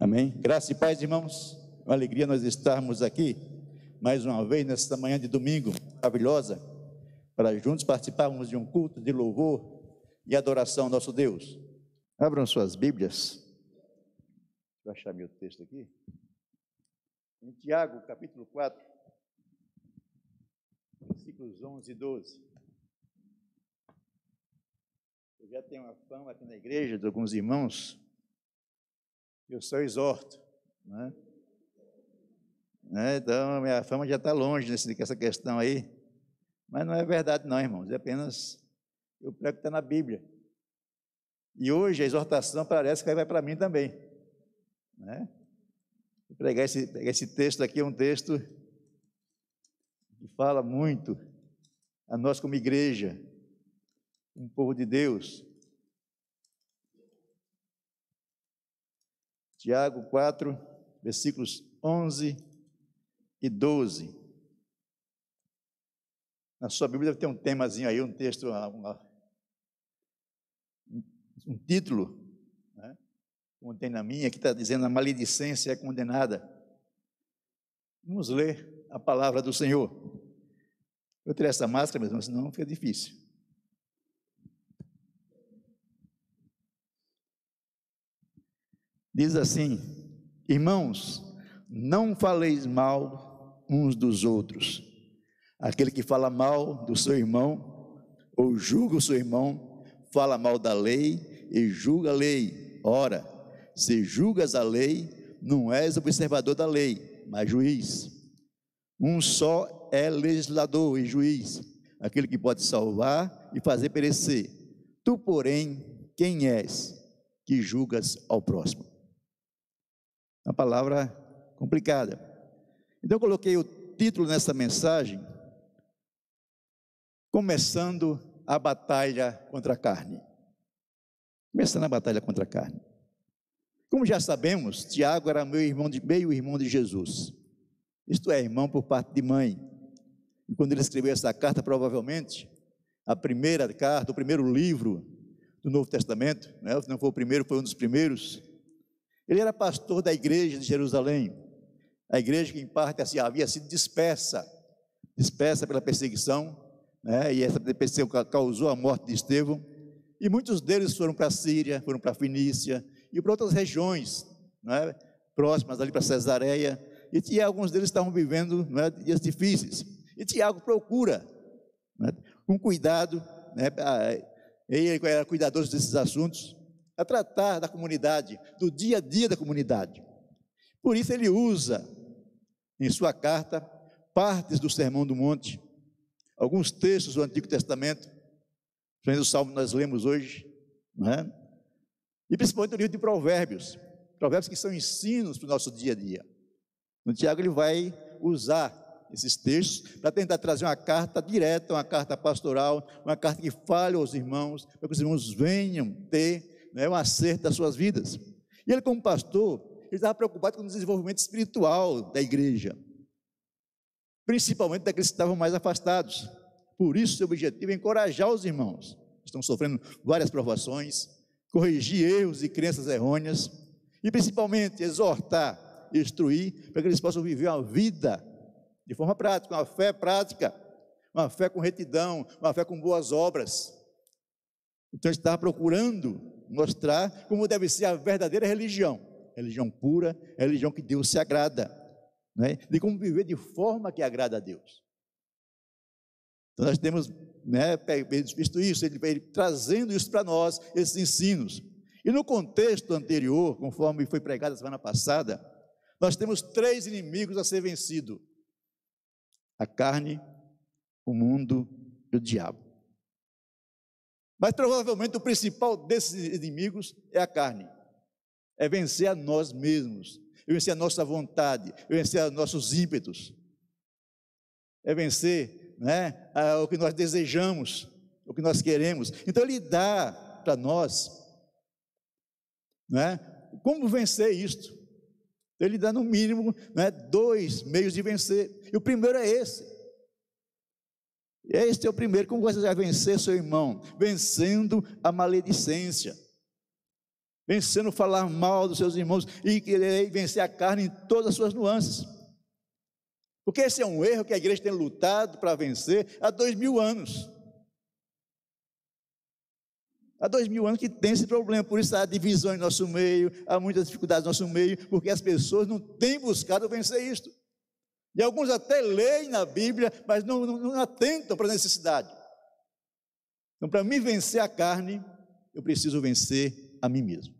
Amém. Graça e paz, irmãos. Uma alegria nós estarmos aqui mais uma vez nesta manhã de domingo maravilhosa para juntos participarmos de um culto de louvor e adoração ao nosso Deus. Abram suas Bíblias. Eu achar meu texto aqui. Em Tiago, capítulo 4, versículos 11 e 12. Eu já tenho uma fama aqui na igreja de alguns irmãos eu só exorto. Né? né? Então, minha fama já está longe nesse, nessa questão aí. Mas não é verdade, não, irmãos. É apenas eu prego que está na Bíblia. E hoje a exortação parece que vai para mim também. Né? Vou pregar esse, pegar esse texto aqui, é um texto que fala muito a nós como igreja, um povo de Deus, Tiago 4, versículos 11 e 12. Na sua Bíblia ter um temazinho aí, um texto, um título, né? como tem na minha, que está dizendo a maledicência é condenada. Vamos ler a palavra do Senhor. Eu tirei essa máscara mesmo, senão fica difícil. Diz assim: Irmãos, não faleis mal uns dos outros. Aquele que fala mal do seu irmão, ou julga o seu irmão, fala mal da lei e julga a lei. Ora, se julgas a lei, não és observador da lei, mas juiz. Um só é legislador e juiz, aquele que pode salvar e fazer perecer. Tu, porém, quem és que julgas ao próximo? Uma palavra complicada. Então eu coloquei o título nessa mensagem, começando a batalha contra a carne. Começando a batalha contra a carne. Como já sabemos, Tiago era meu irmão de meio irmão de Jesus. Isto é, irmão por parte de mãe. E quando ele escreveu essa carta, provavelmente, a primeira carta, o primeiro livro do Novo Testamento, né? não foi o primeiro, foi um dos primeiros, ele era pastor da igreja de Jerusalém, a igreja que em parte assim, havia sido dispersa, dispersa pela perseguição, né? e essa perseguição causou a morte de Estevão, e muitos deles foram para a Síria, foram para a Finícia e para outras regiões, né? próximas ali para Cesareia, e alguns deles estavam vivendo né, dias difíceis. E Tiago procura, né, com cuidado, né, ele era cuidador desses assuntos, a tratar da comunidade, do dia a dia da comunidade. Por isso ele usa em sua carta partes do Sermão do Monte, alguns textos do Antigo Testamento, o Salmo nós lemos hoje, não é? e principalmente o livro de Provérbios, provérbios que são ensinos para o nosso dia a dia. No Tiago ele vai usar esses textos para tentar trazer uma carta direta, uma carta pastoral, uma carta que fale aos irmãos, para que os irmãos venham ter né, um acerto das suas vidas. E ele, como pastor, ele estava preocupado com o desenvolvimento espiritual da igreja, principalmente daqueles que estavam mais afastados. Por isso, seu objetivo é encorajar os irmãos, que estão sofrendo várias provações, corrigir erros e crenças errôneas, e principalmente exortar, instruir, para que eles possam viver uma vida de forma prática, uma fé prática, uma fé com retidão, uma fé com boas obras. Então, ele estava procurando mostrar como deve ser a verdadeira religião. Religião pura, religião que Deus se agrada, né? de como viver de forma que agrada a Deus. Então nós temos né, visto isso, ele, ele trazendo isso para nós, esses ensinos. E no contexto anterior, conforme foi pregado a semana passada, nós temos três inimigos a ser vencido: a carne, o mundo e o diabo. Mas provavelmente o principal desses inimigos é a carne. É vencer a nós mesmos, é vencer a nossa vontade, é vencer os nossos ímpetos. É vencer né, o que nós desejamos, o que nós queremos. Então ele dá para nós né, como vencer isto. Ele dá no mínimo né, dois meios de vencer. E o primeiro é esse este é o primeiro. Como você vai vencer seu irmão? Vencendo a maledicência. vencendo falar mal dos seus irmãos e querer vencer a carne em todas as suas nuances. Porque esse é um erro que a igreja tem lutado para vencer há dois mil anos. Há dois mil anos que tem esse problema, por isso há divisão em nosso meio, há muitas dificuldades no nosso meio, porque as pessoas não têm buscado vencer isto. E alguns até leem na Bíblia, mas não, não, não atentam para a necessidade. Então, para mim vencer a carne, eu preciso vencer a mim mesmo.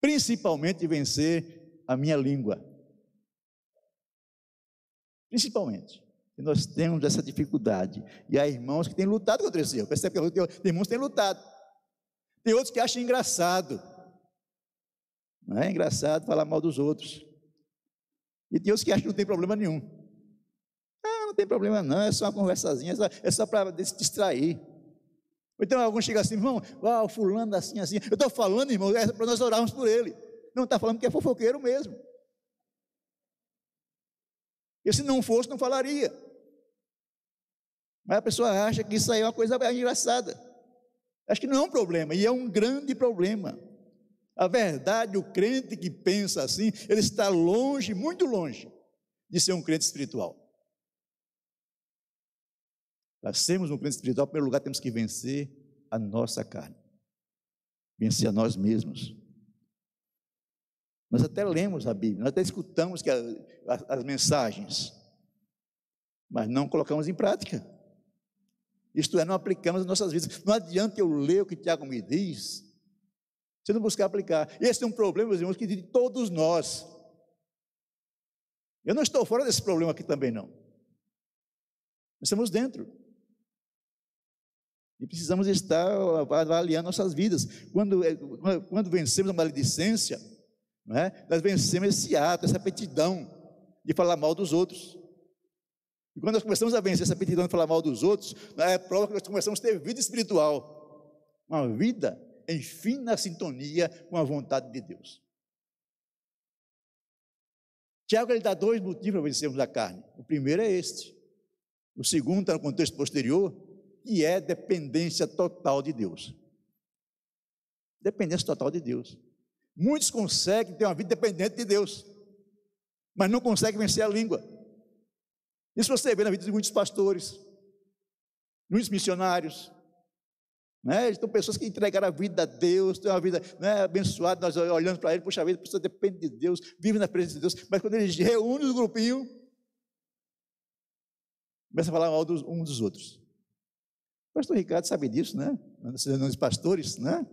Principalmente vencer a minha língua. Principalmente. E nós temos essa dificuldade. E há irmãos que têm lutado contra esse erro. Percebe que tem irmãos que têm lutado. Tem outros que acham engraçado. Não é engraçado falar mal dos outros. E tem que acham que não tem problema nenhum. Ah, não tem problema não, é só uma conversazinha, é só, é só para distrair. Então alguns chegam assim, irmão, ah, o fulano assim, assim. Eu estou falando, irmão, é para nós orarmos por ele. Não está falando que é fofoqueiro mesmo. E se não fosse, não falaria. Mas a pessoa acha que isso aí é uma coisa engraçada. Acho que não é um problema, e é um grande problema. A verdade, o crente que pensa assim, ele está longe, muito longe, de ser um crente espiritual. Para sermos um crente espiritual, em primeiro lugar, temos que vencer a nossa carne, vencer a nós mesmos. Nós até lemos a Bíblia, nós até escutamos que a, a, as mensagens, mas não colocamos em prática. Isto é, não aplicamos nas nossas vidas. Não adianta eu ler o que Tiago me diz, se não buscar aplicar. Esse é um problema, meus irmãos, que de todos nós. Eu não estou fora desse problema aqui também, não. Nós estamos dentro. E precisamos estar avaliando nossas vidas. Quando, é, quando vencemos a maledicência, é? nós vencemos esse ato, essa aptidão de falar mal dos outros. E quando nós começamos a vencer essa aptidão de falar mal dos outros, é prova que nós começamos a ter vida espiritual. Uma vida em fina sintonia com a vontade de Deus. Tiago ele dá dois motivos para vencermos a carne. O primeiro é este. O segundo está no contexto posterior, que é dependência total de Deus. Dependência total de Deus. Muitos conseguem ter uma vida dependente de Deus, mas não conseguem vencer a língua. Isso você vê na vida de muitos pastores, muitos missionários. Né? Estão pessoas que entregaram a vida a Deus, têm uma vida né, abençoada, nós olhando para ele, puxa vida, a pessoa depende de Deus, vive na presença de Deus, mas quando eles reúnem o grupinho, começa a falar mal dos, um dos outros. O pastor Ricardo sabe disso, né? Dos pastores, né?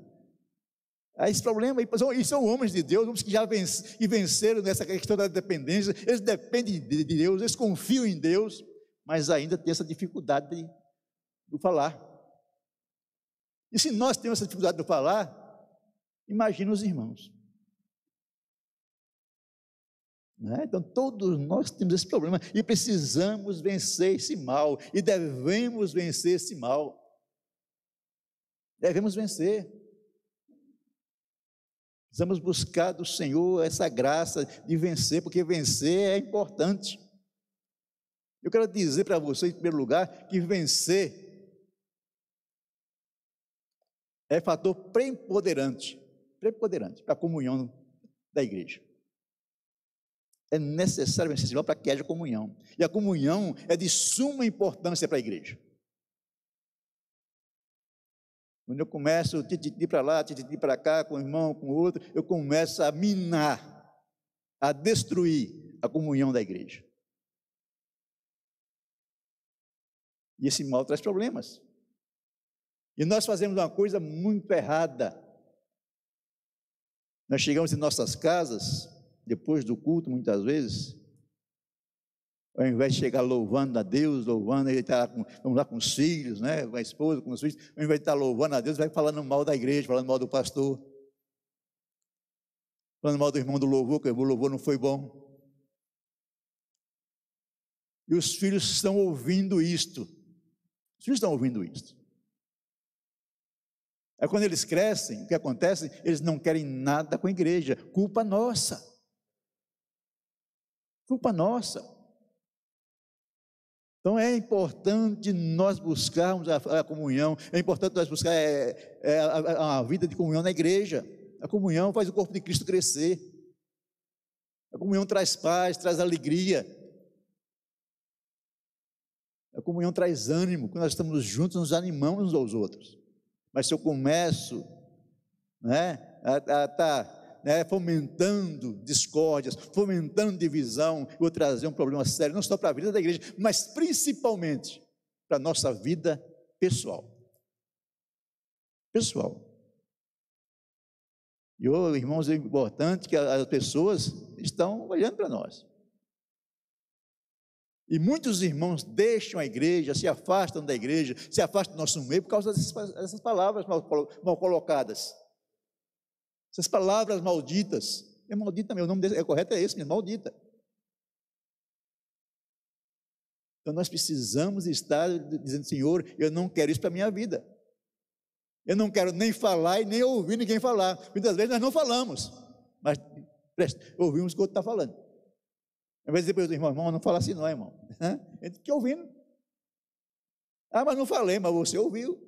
Há esse problema, e são homens de Deus, homens que já venceram, nessa questão da dependência, eles dependem de Deus, eles confiam em Deus, mas ainda têm essa dificuldade de, de falar. E se nós temos essa dificuldade de falar, imagina os irmãos. Né? Então, todos nós temos esse problema e precisamos vencer esse mal, e devemos vencer esse mal. Devemos vencer. Precisamos buscar do Senhor essa graça de vencer, porque vencer é importante. Eu quero dizer para vocês, em primeiro lugar, que vencer é fator preponderante, preponderante para a comunhão da igreja. É necessário esse mal para que haja comunhão. E a comunhão é de suma importância para a igreja. Quando eu começo tititi para lá, tititi para cá, com um irmão, com outro, eu começo a minar, a destruir a comunhão da igreja. E esse mal traz problemas. E nós fazemos uma coisa muito errada. Nós chegamos em nossas casas, depois do culto, muitas vezes, ao invés de chegar louvando a Deus, louvando, ele está com, vamos lá com os filhos, né, com a esposa, com os filhos, ao invés de estar louvando a Deus, vai falando mal da igreja, falando mal do pastor, falando mal do irmão do louvor, que o louvor não foi bom. E os filhos estão ouvindo isto. Os filhos estão ouvindo isto. É quando eles crescem, o que acontece? Eles não querem nada com a igreja. Culpa nossa. Culpa nossa. Então é importante nós buscarmos a, a comunhão, é importante nós buscar é, é, a, a vida de comunhão na igreja. A comunhão faz o corpo de Cristo crescer. A comunhão traz paz, traz alegria. A comunhão traz ânimo. Quando nós estamos juntos, nos animamos uns aos outros. Mas se eu começo né, a estar tá, né, fomentando discórdias, fomentando divisão, eu vou trazer um problema sério, não só para a vida da igreja, mas principalmente para a nossa vida pessoal. Pessoal. E, oh, irmãos, é importante que as pessoas estão olhando para nós. E muitos irmãos deixam a igreja, se afastam da igreja, se afastam do nosso meio por causa dessas, palavras mal, colocadas. Essas palavras malditas. É maldita, meu nome é correto, é esse mesmo, maldita. Então nós precisamos estar dizendo, Senhor, eu não quero isso para a minha vida. Eu não quero nem falar e nem ouvir ninguém falar. Muitas vezes nós não falamos, mas ouvimos o que o outro está falando. Às vezes depois irmão, irmão, não fala assim não, irmão. A gente fica ouvindo. Ah, mas não falei, mas você ouviu.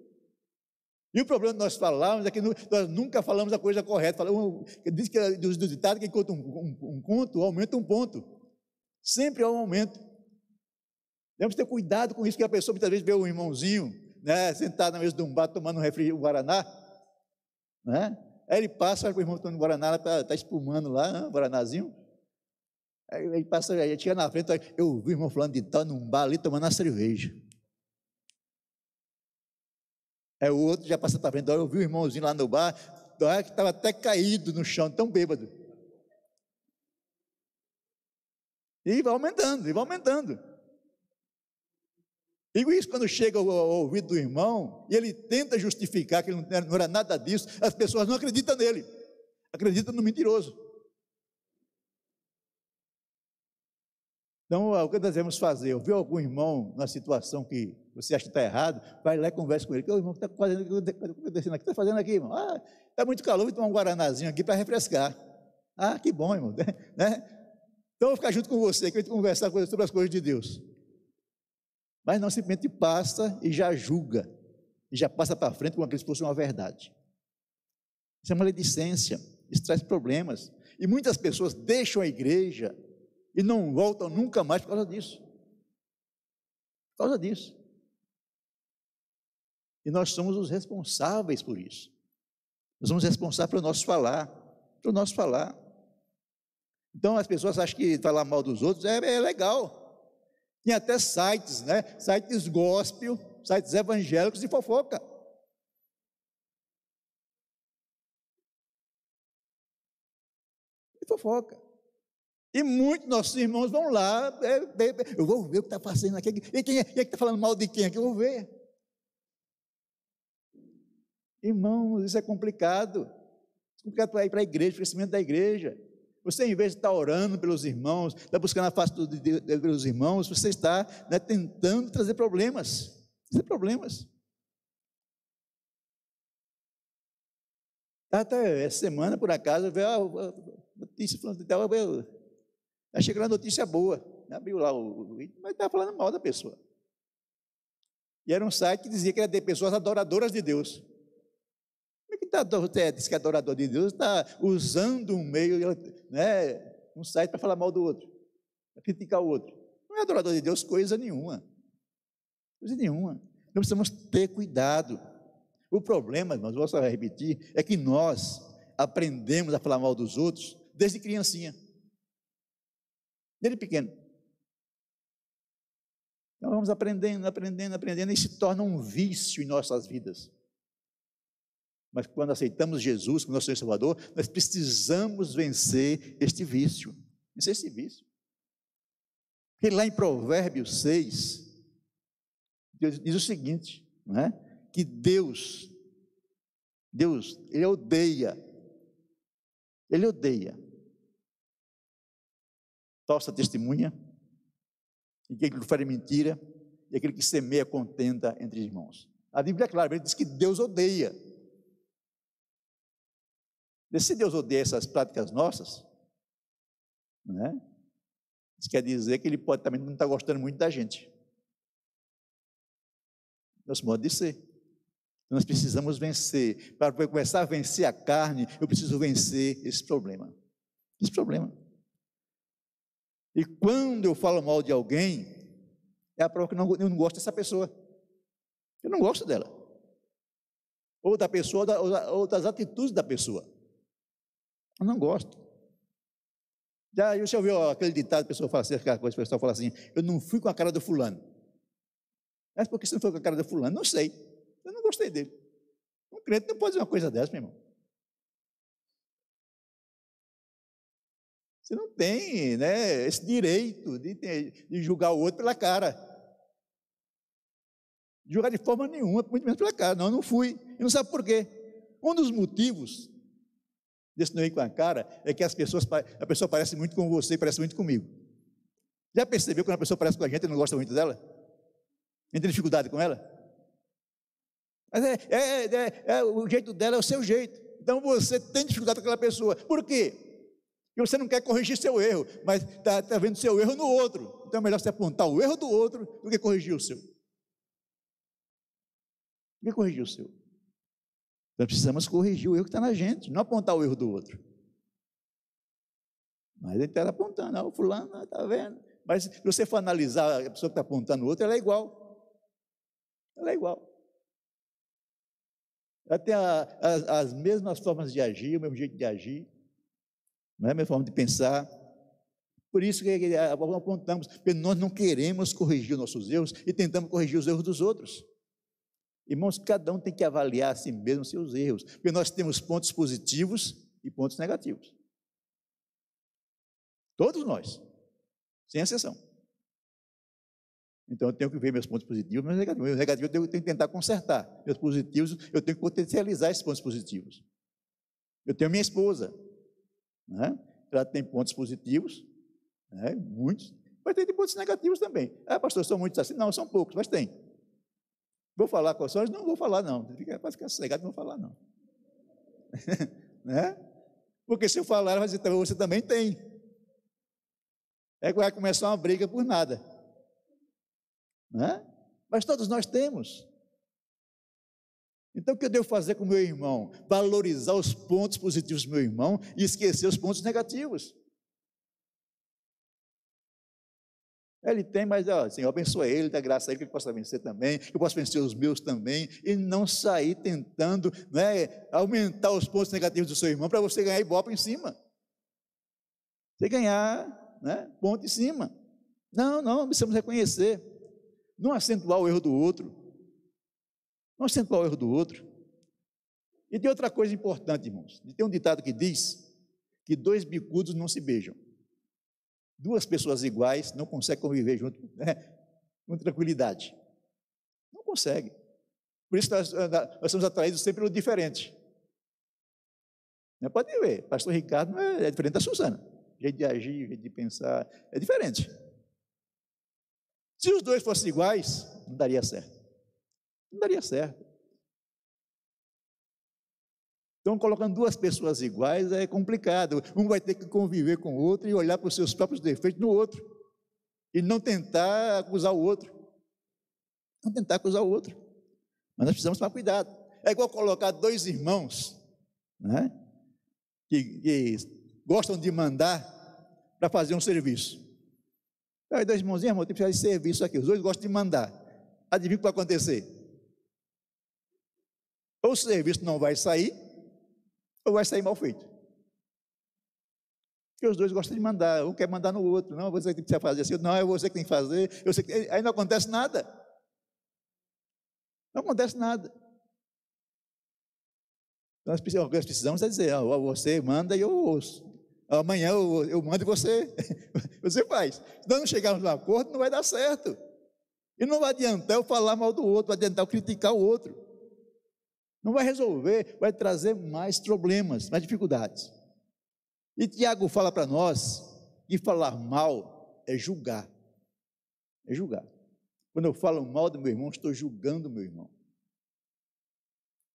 E o problema de nós falarmos é que nós nunca falamos a coisa correta. Falamos, diz que dos do ditado que conta um, um, um conto, aumenta um ponto. Sempre há um aumento. Que ter cuidado com isso, que a pessoa muitas vezes vê um irmãozinho né, sentado na mesa de um bar tomando um refri, um Guaraná. Né? Aí ele passa, olha para o irmão tomando Guaraná, está tá espumando lá, né, Guaranazinho. Ele passa, aí chega na frente, eu vi o irmão falando de tal num bar ali tomando a cerveja. Aí o outro já passa para frente, eu vi o irmãozinho lá no bar, que estava até caído no chão, tão bêbado. E vai aumentando, e vai aumentando. E isso, quando chega ao, ouvido do irmão, e ele tenta justificar que não era nada disso, as pessoas não acreditam nele, acreditam no mentiroso. Então, o que nós devemos fazer? Ouvir algum irmão na situação que você acha que está errado, vai lá e conversa com ele. O irmão que está fazendo o que está está fazendo aqui, irmão? Ah, está muito calor, vou tomar um guaranazinho aqui para refrescar. Ah, que bom, irmão. Né? Então, eu vou ficar junto com você, que eu vou conversar sobre as coisas de Deus. Mas não simplesmente passa e já julga, e já passa para frente como se fosse uma verdade. Isso é maledicência, isso traz problemas. E muitas pessoas deixam a igreja e não voltam nunca mais por causa disso. Por causa disso. E nós somos os responsáveis por isso. Nós somos responsáveis pelo nosso falar, pelo nosso falar. Então as pessoas acham que falar mal dos outros é, é legal. Tem até sites, né? Sites gospel, sites evangélicos de fofoca. De fofoca. E muitos nossos irmãos vão lá, é, é, é eu vou ver o que está fazendo aqui. E quem é que está falando mal de quem aqui? Eu vou ver. Irmãos, isso é complicado. É complicado para ir para a igreja, o crescimento da igreja. Você, em vez de estar orando pelos irmãos, estar buscando a face de Deus pelos irmãos, você está né, tentando trazer problemas. Trazer problemas. Até essa semana, por acaso, veio a notícia falando de tal, Aí chegou a notícia boa, né? abriu lá o vídeo, mas estava falando mal da pessoa. E era um site que dizia que era de pessoas adoradoras de Deus. Como é que tá, você diz que é adorador de Deus, está usando um meio, né, um site para falar mal do outro, para criticar o outro. Não é adorador de Deus coisa nenhuma. Coisa nenhuma. Nós precisamos ter cuidado. O problema, irmãos, vou só repetir, é que nós aprendemos a falar mal dos outros desde criancinha. Desde pequeno. Então vamos aprendendo, aprendendo, aprendendo, e se torna um vício em nossas vidas. Mas quando aceitamos Jesus como nosso Salvador, nós precisamos vencer este vício. Vencer esse vício. Porque lá em Provérbios 6, Deus diz o seguinte, não é? que Deus, Deus, Ele odeia, Ele odeia falsa testemunha, e aquele que faz mentira, e aquele que semeia contenda entre irmãos. A Bíblia é clara, ele diz que Deus odeia. E se Deus odeia essas práticas nossas, né? Isso quer dizer que ele pode também não estar gostando muito da gente. nosso modo de ser. Nós precisamos vencer. Para começar a vencer a carne, eu preciso vencer esse problema. Esse problema. E quando eu falo mal de alguém, é a prova que eu não gosto dessa pessoa. Eu não gosto dela. Ou da pessoa, ou das atitudes da pessoa. Eu não gosto. Já você ouviu aquele ditado, a pessoa fala assim, aquela coisa, o pessoal fala assim, eu não fui com a cara do fulano. Mas por que você não foi com a cara do fulano? Não sei. Eu não gostei dele. Um crente não pode dizer uma coisa dessa, meu irmão. Você não tem né, esse direito de, de julgar o outro pela cara. Julgar de forma nenhuma, muito menos pela cara. Não, eu não fui. E não sabe por quê. Um dos motivos desse não ir com a cara é que as pessoas, a pessoa parece muito com você parece muito comigo. Já percebeu quando a pessoa parece com a gente e não gosta muito dela? Não tem dificuldade com ela? Mas é, é, é, é, o jeito dela é o seu jeito. Então você tem dificuldade com aquela pessoa. Por quê? Porque você não quer corrigir seu erro, mas está tá vendo seu erro no outro. Então é melhor você apontar o erro do outro do que corrigir o seu. Do que corrigir o seu. Então precisamos corrigir o erro que está na gente, não apontar o erro do outro. Mas ele está apontando, ah, o fulano está vendo. Mas se você for analisar a pessoa que está apontando o outro, ela é igual. Ela é igual. Ela tem a, a, as mesmas formas de agir, o mesmo jeito de agir não é a minha forma de pensar. Por isso que apontamos, porque nós não queremos corrigir os nossos erros e tentamos corrigir os erros dos outros. Irmãos, cada um tem que avaliar a si mesmo seus erros, porque nós temos pontos positivos e pontos negativos. Todos nós, sem exceção. Então eu tenho que ver meus pontos positivos e meus negativos. Meus negativos eu tenho que tentar consertar. Meus positivos, eu tenho que potencializar esses pontos positivos. Eu tenho minha esposa, né? Ela tem pontos positivos, né? muitos, mas tem pontos negativos também. Ah, pastor, são muitos assim? Não, são poucos, mas tem. Vou falar com as? Não vou falar, não. Fica, ficar sossegado, não vou falar, não. né? Porque se eu falar, vai dizer, você também tem. É que vai começar uma briga por nada. Né? Mas todos nós temos. Então, o que eu devo fazer com o meu irmão? Valorizar os pontos positivos do meu irmão e esquecer os pontos negativos. Ele tem, mas, ó, Senhor, abençoa ele, dá graça a ele, que ele possa vencer também, que eu possa vencer os meus também, e não sair tentando né, aumentar os pontos negativos do seu irmão para você ganhar ibope em cima. Você ganhar né, ponto em cima. Não, não, precisamos reconhecer. Não acentuar o erro do outro. Não acentuar o erro do outro. E tem outra coisa importante, irmãos. Tem um ditado que diz que dois bicudos não se beijam. Duas pessoas iguais não conseguem conviver junto né, com tranquilidade. Não consegue. Por isso nós, nós somos atraídos sempre pelo diferente. Pode ver, pastor Ricardo é, é diferente da Suzana. Jeito de agir, jeito de pensar, é diferente. Se os dois fossem iguais, não daria certo. Não daria certo. Então, colocando duas pessoas iguais é complicado. Um vai ter que conviver com o outro e olhar para os seus próprios defeitos no outro. E não tentar acusar o outro. Não tentar acusar o outro. Mas nós precisamos tomar cuidado. É igual colocar dois irmãos né, que, que gostam de mandar para fazer um serviço. Aí, dois irmãozinhos, irmão, tem que fazer serviço aqui. Os dois gostam de mandar. Adivinha o que vai acontecer? Ou o serviço não vai sair, ou vai sair mal feito. Porque os dois gostam de mandar, um quer mandar no outro, não, você que precisa fazer assim, não, é você que tem que fazer, eu sei que... aí não acontece nada. Não acontece nada. Então, nós precisamos, é dizer, ó, você manda e eu ouço. Amanhã eu, eu mando e você, você faz. Se nós não chegarmos no acordo, não vai dar certo. E não vai adiantar eu falar mal do outro, vai adiantar eu criticar o outro. Não vai resolver, vai trazer mais problemas, mais dificuldades. E Tiago fala para nós que falar mal é julgar. É julgar. Quando eu falo mal do meu irmão, estou julgando meu irmão.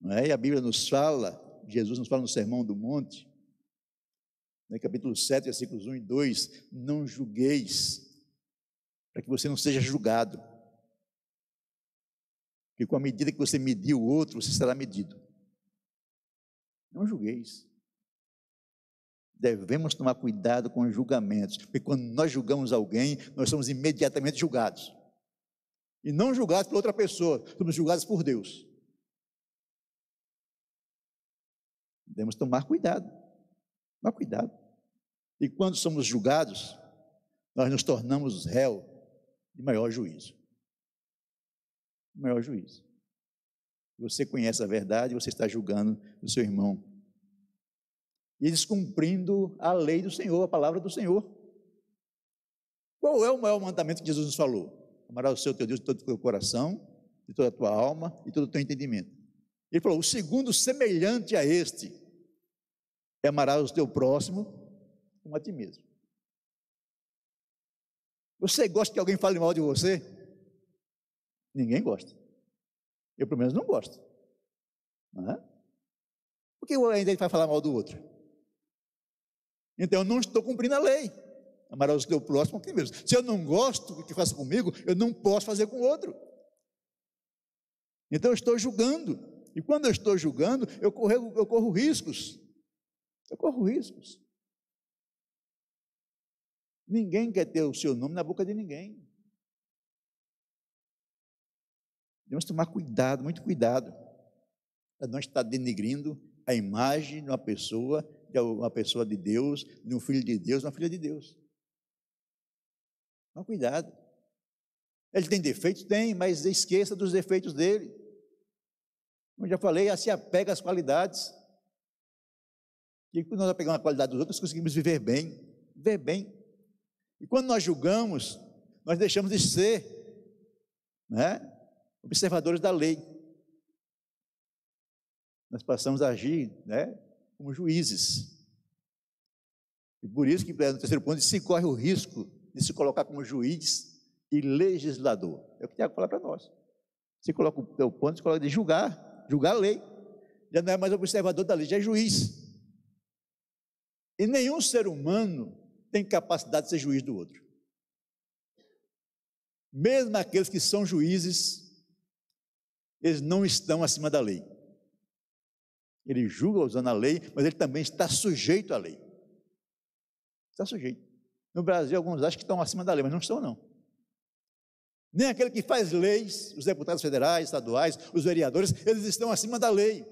Não é? E a Bíblia nos fala, Jesus nos fala no Sermão do Monte, no capítulo 7, versículos 1 e 2: Não julgueis, para que você não seja julgado. Que com a medida que você medir o outro, você será medido. Não julgueis. Devemos tomar cuidado com os julgamentos, porque quando nós julgamos alguém, nós somos imediatamente julgados. E não julgados por outra pessoa, somos julgados por Deus. Devemos tomar cuidado. Tomar cuidado. E quando somos julgados, nós nos tornamos réu de maior juízo. De maior juízo. Você conhece a verdade, você está julgando o seu irmão. E descumprindo a lei do Senhor, a palavra do Senhor. Qual é o maior mandamento que Jesus nos falou? Amarás o seu teu Deus de todo o teu coração, de toda a tua alma e todo o teu entendimento. Ele falou: o segundo semelhante a este é amarás o teu próximo como a ti mesmo. Você gosta que alguém fale mal de você? Ninguém gosta. Eu, pelo menos, não gosto. Não é? Por que ainda vai falar mal do outro? Então, eu não estou cumprindo a lei. Amarás o teu próximo como mesmo. Se eu não gosto do que faça comigo, eu não posso fazer com o outro. Então, eu estou julgando. E quando eu estou julgando, eu corro, eu corro riscos. Eu corro riscos. Ninguém quer ter o seu nome na boca de ninguém. Devemos tomar cuidado, muito cuidado, para não estar denegrindo a imagem de uma pessoa, de uma pessoa de Deus, de um filho de Deus, de uma filha de Deus. Toma cuidado. Ele tem defeitos? Tem, mas esqueça dos defeitos dele. Como já falei, se apega às qualidades. E quando nós pegamos a qualidade dos outros, conseguimos viver bem, viver bem. E quando nós julgamos, nós deixamos de ser né, observadores da lei. Nós passamos a agir né, como juízes. E por isso que no terceiro ponto se corre o risco de se colocar como juiz e legislador. É o que Tiago fala para nós. Você coloca o teu ponto, você coloca de julgar, julgar a lei. Já não é mais observador da lei, já é juiz. E nenhum ser humano tem capacidade de ser juiz do outro. Mesmo aqueles que são juízes, eles não estão acima da lei. Ele julga usando a lei, mas ele também está sujeito à lei. Está sujeito. No Brasil, alguns acham que estão acima da lei, mas não estão, não. Nem aquele que faz leis, os deputados federais, estaduais, os vereadores, eles estão acima da lei.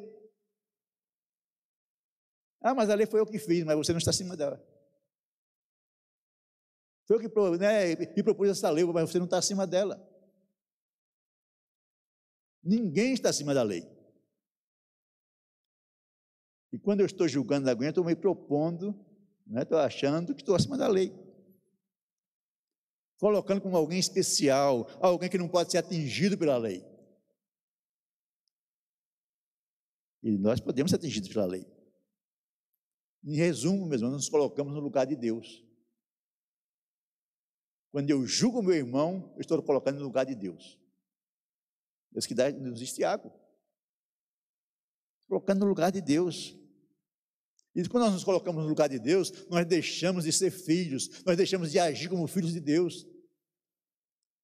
Ah, mas a lei foi eu que fiz, mas você não está acima dela. Foi eu que né, propus essa lei, mas você não está acima dela. Ninguém está acima da lei. E quando eu estou julgando alguém, eu estou me propondo, né, estou achando que estou acima da lei. Colocando como alguém especial, alguém que não pode ser atingido pela lei. E nós podemos ser atingidos pela lei. Em resumo, mesmo, nós nos colocamos no lugar de Deus. Quando eu julgo meu irmão, eu estou colocando no lugar de Deus. Deus que dá, nos diz Tiago. Colocando no lugar de Deus. E quando nós nos colocamos no lugar de Deus, nós deixamos de ser filhos, nós deixamos de agir como filhos de Deus.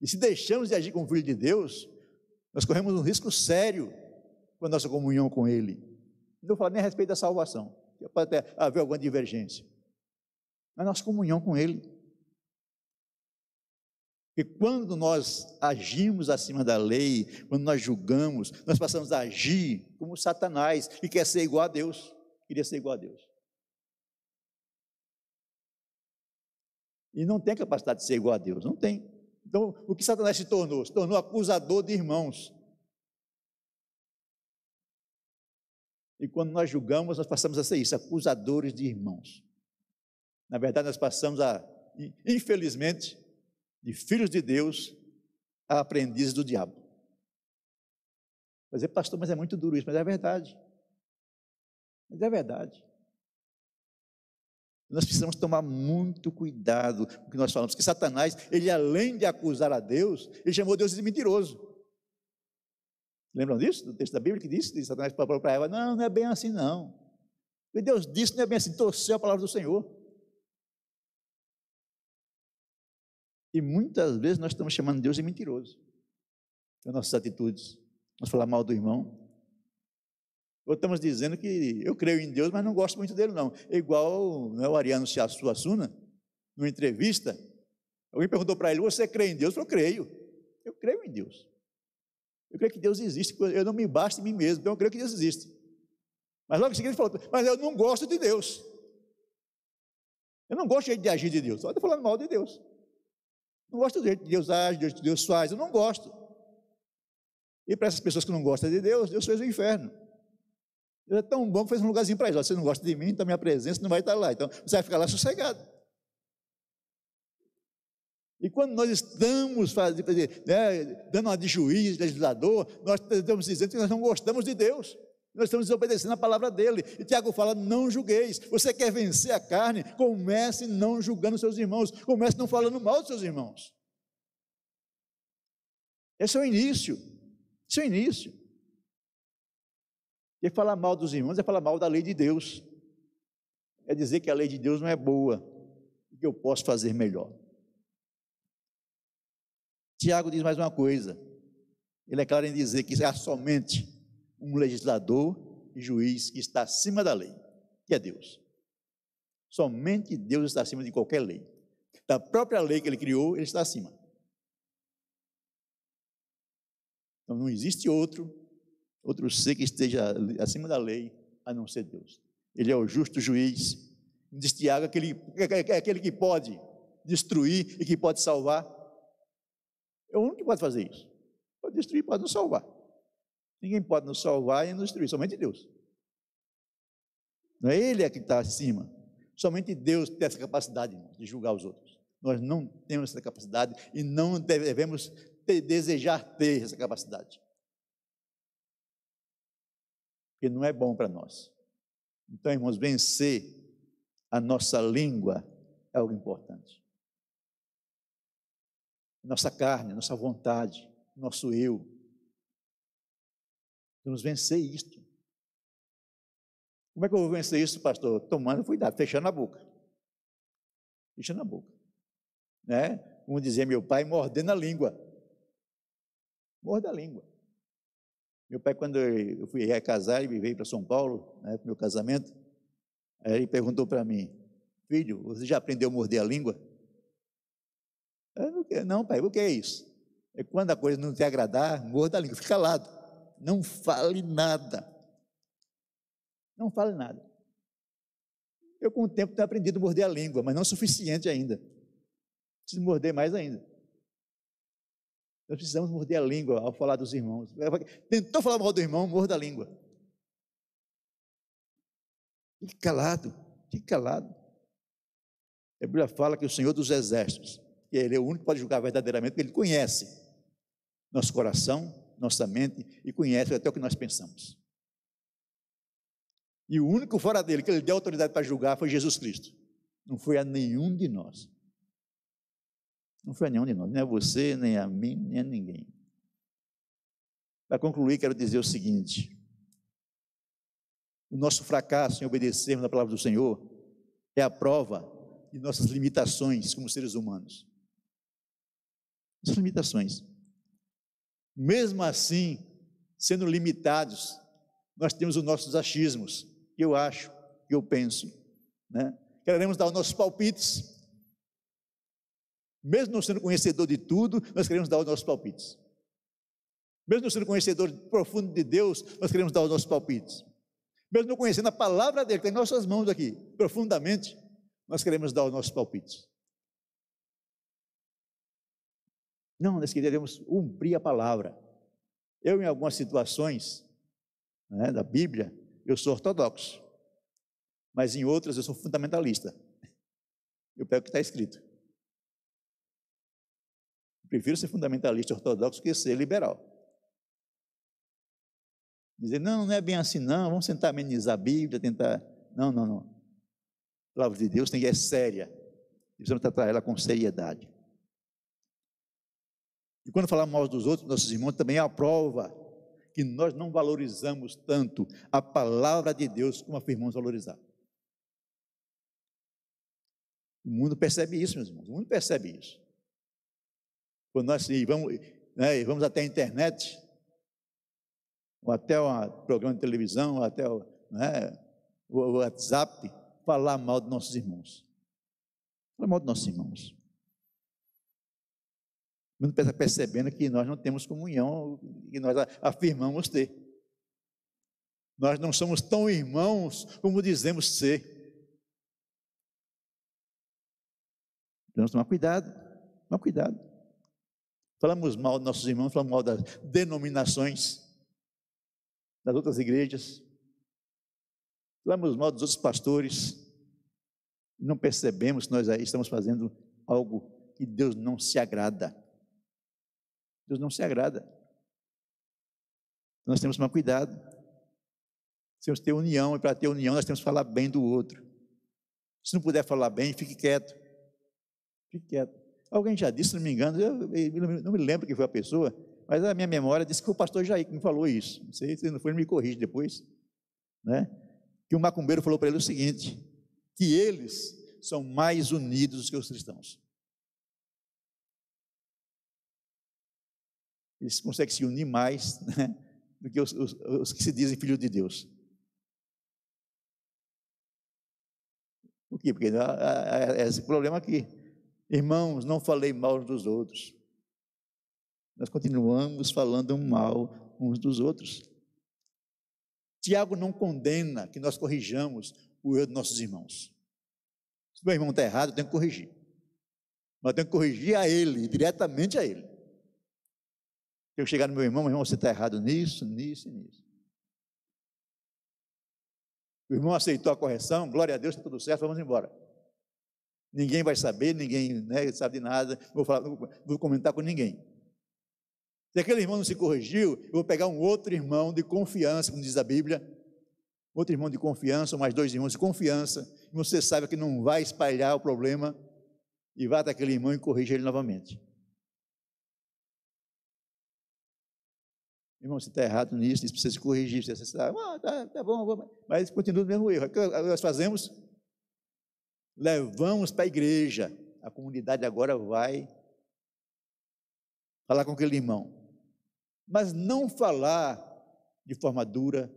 E se deixamos de agir como filhos de Deus, nós corremos um risco sério com a nossa comunhão com Ele. Não vou falar nem a respeito da salvação, pode até haver alguma divergência. Mas nossa comunhão com Ele. Porque quando nós agimos acima da lei, quando nós julgamos, nós passamos a agir como Satanás, que quer ser igual a Deus, queria ser igual a Deus. E não tem capacidade de ser igual a Deus, não tem. Então, o que Satanás se tornou? Se tornou acusador de irmãos. E quando nós julgamos, nós passamos a ser isso, acusadores de irmãos. Na verdade, nós passamos a, infelizmente, de filhos de Deus a aprendizes do diabo. Vai dizer, pastor, mas é muito duro isso, mas é verdade. Mas é verdade. Nós precisamos tomar muito cuidado com o que nós falamos, porque Satanás, ele além de acusar a Deus, ele chamou Deus de mentiroso. Lembram disso? Do texto da Bíblia que disse Satanás para Eva, não, não é bem assim não. E Deus disse, não é bem assim, torceu a palavra do Senhor. E muitas vezes nós estamos chamando Deus de mentiroso. Com nossas atitudes, Vamos falar mal do irmão. Ou estamos dizendo que eu creio em Deus, mas não gosto muito dele, não. É igual né, o Ariano Suassuna, numa entrevista, alguém perguntou para ele: Você crê em Deus? Eu creio. Eu creio em Deus. Eu creio que Deus existe. Eu não me basto em mim mesmo, então eu creio que Deus existe. Mas logo em seguida ele falou: Mas eu não gosto de Deus. Eu não gosto de agir de Deus. Só estou falando mal de Deus. Não gosto do jeito que Deus age, do jeito que Deus faz. Eu não gosto. E para essas pessoas que não gostam de Deus, Deus fez o inferno. Deus é tão bom que fez um lugarzinho para eles. Você não gosta de mim, então minha presença não vai estar lá. Então você vai ficar lá sossegado. E quando nós estamos fazendo, né, dando uma de juiz, legislador, nós estamos dizendo que nós não gostamos de Deus. Nós estamos desobedecendo a palavra dele. E Tiago fala: não julgueis. Você quer vencer a carne? Comece não julgando seus irmãos. Comece não falando mal dos seus irmãos. Esse é o início. Esse é o início. E falar mal dos irmãos é falar mal da lei de Deus. É dizer que a lei de Deus não é boa, e que eu posso fazer melhor. Tiago diz mais uma coisa. Ele é claro em dizer que há somente um legislador e juiz que está acima da lei, que é Deus. Somente Deus está acima de qualquer lei. Da própria lei que ele criou, ele está acima. Então não existe outro, outro ser que esteja acima da lei, a não ser Deus. Ele é o justo juiz. Diz Tiago, aquele, é aquele que pode destruir e que pode salvar. É o único que pode fazer isso. Pode destruir, pode não salvar. Ninguém pode nos salvar e nos destruir, somente Deus. Não é Ele é que está acima. Somente Deus tem essa capacidade de julgar os outros. Nós não temos essa capacidade e não devemos ter, desejar ter essa capacidade. Porque não é bom para nós. Então, irmãos, vencer a nossa língua é algo importante. Nossa carne, nossa vontade, nosso eu, Vamos vencer isto. Como é que eu vou vencer isso, pastor? Tomando cuidado, fechando a boca. Fechando a boca. Né? Como dizia meu pai, mordendo a língua. Morda a língua. Meu pai, quando eu fui casar, ele veio para São Paulo, né, para o meu casamento, aí ele perguntou para mim, filho, você já aprendeu a morder a língua? Eu, não, pai, o que é isso? É quando a coisa não te agradar, morda a língua, fica calado não fale nada. Não fale nada. Eu, com o tempo, tenho aprendido a morder a língua, mas não o suficiente ainda. Preciso morder mais ainda. Nós precisamos morder a língua ao falar dos irmãos. Tentou falar mal do irmão, morda a língua. Fique calado, fique calado. A Bíblia fala que o Senhor dos Exércitos, que Ele é o único que pode julgar verdadeiramente, porque Ele conhece nosso coração, nossa mente e conhece até o que nós pensamos. E o único fora dele que ele deu autoridade para julgar foi Jesus Cristo. Não foi a nenhum de nós. Não foi a nenhum de nós, nem a você, nem a mim, nem a ninguém. Para concluir, quero dizer o seguinte: o nosso fracasso em obedecermos a palavra do Senhor é a prova de nossas limitações como seres humanos. As limitações. Mesmo assim, sendo limitados, nós temos os nossos achismos, eu acho, eu penso. Né? Queremos dar os nossos palpites. Mesmo não sendo conhecedor de tudo, nós queremos dar os nossos palpites. Mesmo não sendo conhecedor profundo de Deus, nós queremos dar os nossos palpites. Mesmo não conhecendo a palavra dele, que tem em nossas mãos aqui, profundamente, nós queremos dar os nossos palpites. Não, nós queremos cumprir a palavra. Eu, em algumas situações né, da Bíblia, eu sou ortodoxo, mas em outras eu sou fundamentalista. Eu pego o que está escrito. Eu prefiro ser fundamentalista ortodoxo que ser liberal. Dizer, não, não é bem assim, não, vamos tentar amenizar a Bíblia, tentar. Não, não, não. A palavra de Deus tem que é séria. Precisamos tratar ela com seriedade. E quando falamos mal dos outros, nossos irmãos, também é a prova que nós não valorizamos tanto a palavra de Deus como afirmamos valorizar. O mundo percebe isso, meus irmãos. O mundo percebe isso. Quando nós vamos, né, vamos até a internet, ou até um programa de televisão, ou até né, o WhatsApp, falar mal dos nossos irmãos. Falar mal dos nossos irmãos. O mundo está percebendo que nós não temos comunhão, que nós afirmamos ter. Nós não somos tão irmãos como dizemos ser. Temos que tomar cuidado, tomar cuidado. Falamos mal dos nossos irmãos, falamos mal das denominações, das outras igrejas, falamos mal dos outros pastores, não percebemos que nós aí estamos fazendo algo que Deus não se agrada. Deus não se agrada. Nós temos que tomar cuidado. Temos que ter união, e para ter união nós temos que falar bem do outro. Se não puder falar bem, fique quieto. Fique quieto. Alguém já disse, se não me engano, eu, eu não me lembro quem foi a pessoa, mas a minha memória disse que foi o pastor Jair que me falou isso. Não sei se não foi, ele me corrige depois. Né? Que o macumbeiro falou para ele o seguinte: que eles são mais unidos que os cristãos. Eles conseguem se unir mais né, do que os, os, os que se dizem filhos de Deus. Por quê? Porque é esse problema aqui. Irmãos, não falei mal uns dos outros. Nós continuamos falando mal uns dos outros. Tiago não condena que nós corrijamos o erro dos nossos irmãos. Se meu irmão está errado, eu tenho que corrigir. Mas eu tenho que corrigir a ele, diretamente a ele. Eu chegar no meu irmão, meu irmão, você está errado nisso, nisso e nisso. O irmão aceitou a correção, glória a Deus, está tudo certo, vamos embora. Ninguém vai saber, ninguém né, sabe de nada, vou, falar, vou comentar com ninguém. Se aquele irmão não se corrigiu, eu vou pegar um outro irmão de confiança, como diz a Bíblia, outro irmão de confiança, ou mais dois irmãos de confiança, e você sabe que não vai espalhar o problema, e vá até aquele irmão e corrija ele novamente. Irmão, você está errado nisso, isso precisa se corrigir. Você está, ah, tá, tá bom, mas continua o mesmo erro. O que nós fazemos? levamos para a igreja. A comunidade agora vai falar com aquele irmão. Mas não falar de forma dura,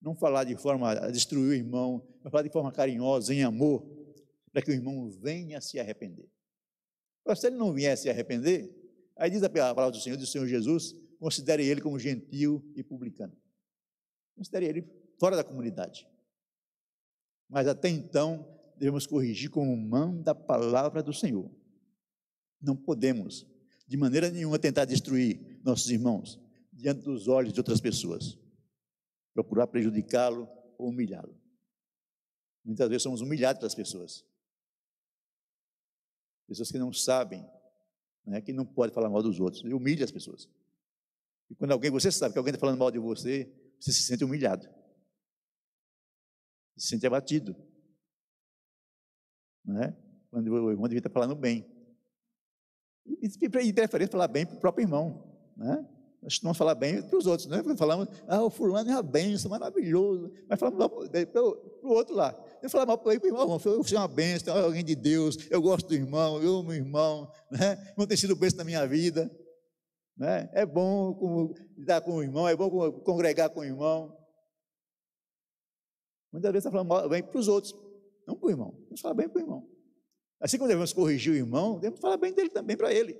não falar de forma a destruir o irmão, mas falar de forma carinhosa, em amor, para que o irmão venha se arrepender. Mas se ele não vier se arrepender, aí diz a palavra do Senhor, do Senhor Jesus, considere ele como gentil e publicano. Considere ele fora da comunidade. Mas até então, devemos corrigir como manda a palavra do Senhor. Não podemos, de maneira nenhuma, tentar destruir nossos irmãos diante dos olhos de outras pessoas, procurar prejudicá-lo ou humilhá-lo. Muitas vezes somos humilhados pelas pessoas. Pessoas que não sabem, né, que não pode falar mal dos outros, e humilha as pessoas. E quando alguém, você sabe que alguém está falando mal de você, você se sente humilhado, se sente abatido né? quando o irmão devia estar falando bem. E, e preferência falar bem para o próprio irmão. Né? Nós não falar bem para os outros, né? Falamos, ah, o fulano é uma benção, maravilhoso. Mas falamos para o outro lá. Eu falava mal para o irmão, você é uma benção, é alguém de Deus, eu gosto do irmão, eu amo o irmão, né? não tem sido benção na minha vida. Né? É bom lidar com o irmão, é bom congregar com o irmão. Muitas vezes está falando bem para os outros, não para o irmão. Vamos falar bem para o irmão. Assim como devemos corrigir o irmão, devemos falar bem dele também para ele.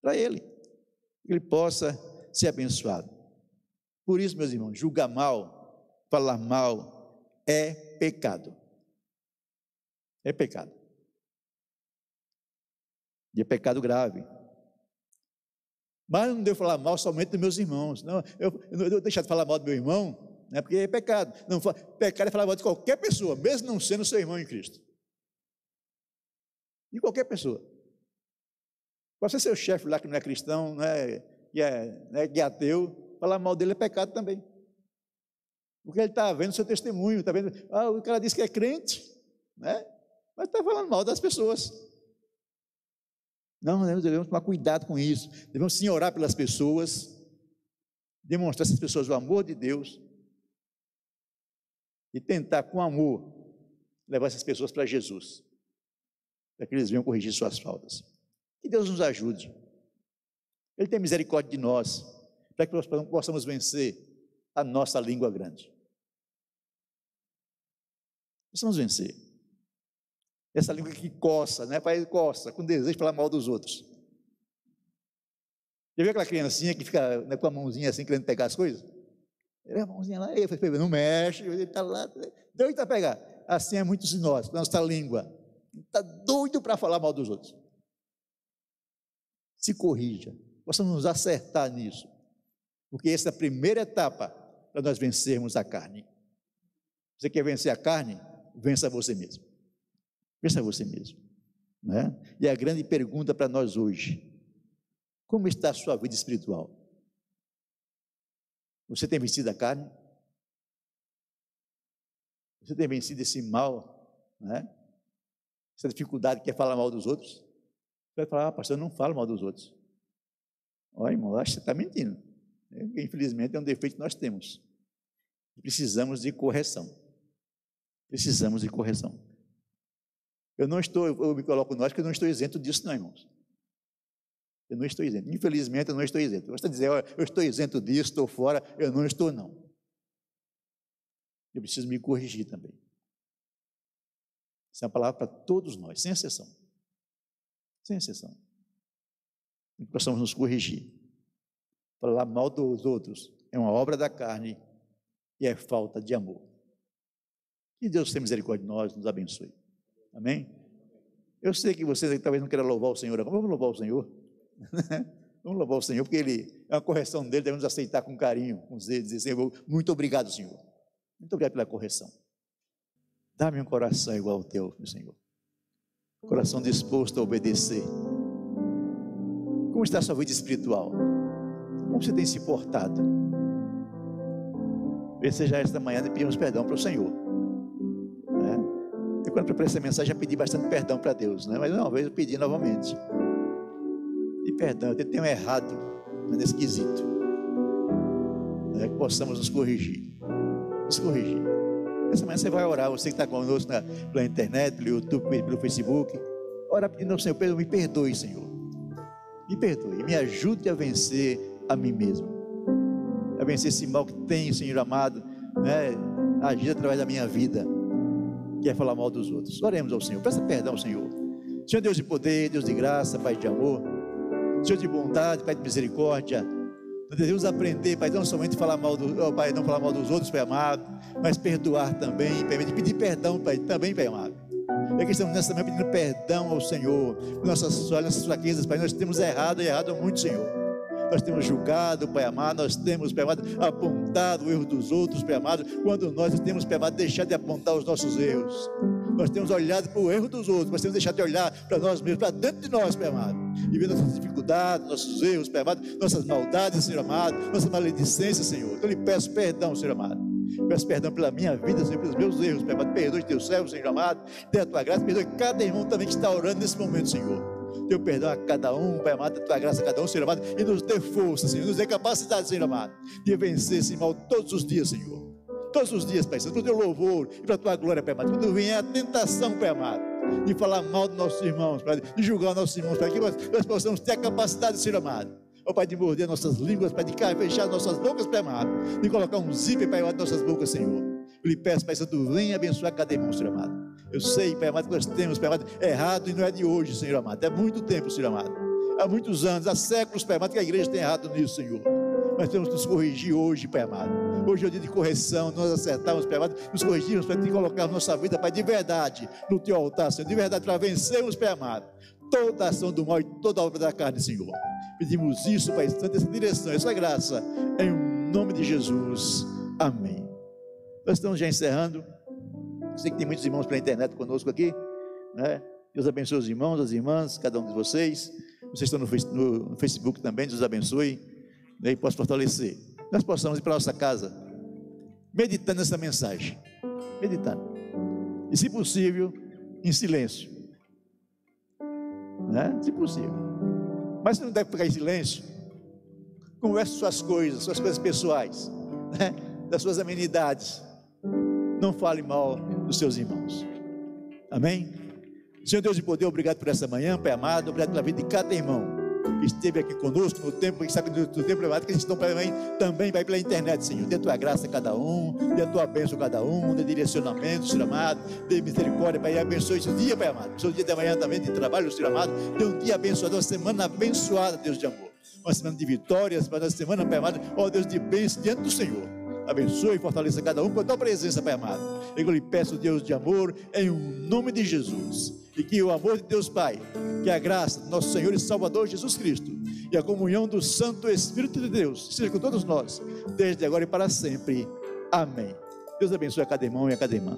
Para ele. Que ele possa ser abençoado. Por isso, meus irmãos, julgar mal, falar mal, é pecado. É pecado. E é pecado grave. Mas não devo falar mal somente dos meus irmãos. Não, eu, eu não devo deixar de falar mal do meu irmão, né? porque é pecado. Não, pecado é falar mal de qualquer pessoa, mesmo não sendo seu irmão em Cristo. De qualquer pessoa. Pode ser seu chefe lá que não é cristão, não é, que, é, né, que é ateu, falar mal dele é pecado também. Porque ele está vendo seu testemunho, está vendo, ah, o cara disse que é crente, né? mas está falando mal das pessoas. Não, devemos tomar cuidado com isso. Devemos sim orar pelas pessoas, demonstrar essas pessoas o amor de Deus, e tentar, com amor, levar essas pessoas para Jesus, para que eles venham corrigir suas faltas. Que Deus nos ajude. Ele tem misericórdia de nós, para que nós possamos vencer a nossa língua grande. Nós vamos vencer. Essa língua que coça, né? Pai coça, com desejo de falar mal dos outros. Já viu aquela criancinha que fica né, com a mãozinha assim, querendo pegar as coisas? Ele a mãozinha lá, ele não mexe, ele está lá, doido para pegar. Assim é muitos de nós, nossa língua. Está doido para falar mal dos outros. Se corrija, possamos nos acertar nisso. Porque essa é a primeira etapa para nós vencermos a carne. Você quer vencer a carne? Vença você mesmo. Vença você mesmo. Né? E a grande pergunta para nós hoje: como está a sua vida espiritual? Você tem vencido a carne? Você tem vencido esse mal, né? Essa dificuldade que quer falar mal dos outros? Você vai falar, ah, pastor, eu não falo mal dos outros. Olha, irmão, acho que você está mentindo. Infelizmente é um defeito que nós temos. Precisamos de correção. Precisamos de correção. Eu não estou, eu me coloco nós, que eu não estou isento disso, não, irmãos. Eu não estou isento. Infelizmente, eu não estou isento. Você dizer, olha, eu estou isento disso, estou fora. Eu não estou, não. Eu preciso me corrigir também. Essa é uma palavra para todos nós, sem exceção. Sem exceção. E possamos nos corrigir. Falar mal dos outros é uma obra da carne e é falta de amor. Que Deus tenha misericórdia de nós, nos abençoe. Amém? Eu sei que vocês talvez não queiram louvar o Senhor agora. Vamos louvar o Senhor? Vamos louvar o Senhor, porque Ele é uma correção dele, devemos aceitar com carinho, com zelo, dizer, Senhor, muito obrigado, Senhor. Muito obrigado pela correção. Dá-me um coração igual ao teu, meu Senhor. Coração disposto a obedecer. Como está a sua vida espiritual? Como você tem se portado? Se já esta manhã pedimos perdão para o Senhor. Né? E quando preparei essa mensagem, já pedi bastante perdão para Deus, né? mas uma vez eu pedi novamente perdão, eu tenho errado nesse quesito. É, que possamos nos corrigir. Nos corrigir. Essa manhã você vai orar, você que está conosco na, pela internet, pelo YouTube, pelo Facebook. Ora pedindo ao Senhor, me perdoe, Senhor. Me perdoe, me ajude a vencer a mim mesmo. A vencer esse mal que tem, Senhor amado, né, agir através da minha vida, que é falar mal dos outros. Oremos ao Senhor, peça perdão, Senhor. Senhor Deus de poder, Deus de graça, Pai de amor. Senhor de bondade, Pai de misericórdia. Nós devemos aprender, Pai, não somente falar mal do, oh, Pai, não falar mal dos outros, Pai amado, mas perdoar também, Pai, pedir perdão, Pai, também, Pai amado. É que estamos nessa manhã pedindo perdão ao Senhor, nossas, nossas fraquezas, Pai, nós temos errado e errado muito, Senhor nós temos julgado, Pai amado, nós temos, Pai amado, apontado o erro dos outros, Pai amado, quando nós temos, Pai amado, deixado de apontar os nossos erros. Nós temos olhado para o erro dos outros, mas temos deixado de olhar para nós mesmos, para dentro de nós, Pai amado, e ver nossas dificuldades, nossos erros, Pai amado, nossas maldades, Senhor amado, nossas maledicências, Senhor. Então, eu lhe peço perdão, Senhor amado. Peço perdão pela minha vida, Senhor, pelos meus erros, Pai amado. Perdoe teu servo, Senhor amado. Dê a tua graça, perdoe cada irmão também que está orando nesse momento, Senhor. Teu perdão a cada um, Pai amado, tua graça a cada um, Senhor amado, e nos dê força, Senhor, nos dê capacidade, Senhor amado, de vencer esse mal todos os dias, Senhor. Todos os dias, Pai Santo, para o teu louvor e para a tua glória, Pai amado. Quando vier a tentação, Pai amado, de falar mal dos nossos irmãos, Pai, de julgar os nossos irmãos, para que nós, nós possamos ter a capacidade, Senhor amado, ó Pai, de morder nossas línguas, Pai, de fechar nossas bocas, Pai amado, de colocar um zíper, Pai amado, nossas bocas, Senhor. Eu lhe peço, Pai Santo, venha abençoar cada irmão, Senhor amado. Eu sei, Pai amado, que nós temos, Pai amado, errado e não é de hoje, Senhor amado. É muito tempo, Senhor amado. Há muitos anos, há séculos, Pai amado, que a igreja tem errado nisso, Senhor. Nós temos que nos corrigir hoje, Pai amado. Hoje é o dia de correção, nós acertamos, Pai amado, nos corrigirmos para te colocar nossa vida, Pai, de verdade, no teu altar, Senhor, de verdade, para vencermos, Pai amado, toda a ação do mal e toda a obra da carne, Senhor. Pedimos isso, Pai Santo, essa direção, essa graça, em nome de Jesus. Amém. Nós estamos já encerrando. Sei que tem muitos irmãos pela internet conosco aqui, né? Deus abençoe os irmãos, as irmãs, cada um de vocês. Vocês estão no, Facebook também, Deus abençoe. Né? E possa fortalecer. Nós possamos ir para nossa casa, meditando essa mensagem. Meditando. E se possível, em silêncio. Né? Se possível. Mas se não deve ficar em silêncio, converse suas coisas, suas coisas pessoais, né? das suas amenidades não fale mal dos seus irmãos. Amém? Senhor Deus de poder, obrigado por essa manhã, Pai amado, obrigado pela vida de cada irmão. que esteve aqui conosco no tempo, que sabe do, tempo privado, que estão também, também vai pela internet, Senhor. Dê tua graça a cada um, dê a tua bênção a cada um, dê direcionamento, Senhor amado, dê misericórdia, Pai, abençoe esse dia, Pai amado. O dia de manhã também de trabalho, Senhor amado, dê um dia abençoado, uma semana abençoada, Deus de amor. Uma semana de vitórias, uma semana, Pai amado, ó Deus de bênção diante do Senhor abençoe e fortaleça cada um com a tua presença, Pai amado. Eu lhe peço, Deus de amor, em nome de Jesus. E que o amor de Deus Pai, que a graça do nosso Senhor e Salvador Jesus Cristo e a comunhão do Santo Espírito de Deus seja com todos nós, desde agora e para sempre. Amém. Deus abençoe a cada irmão e a cada irmã.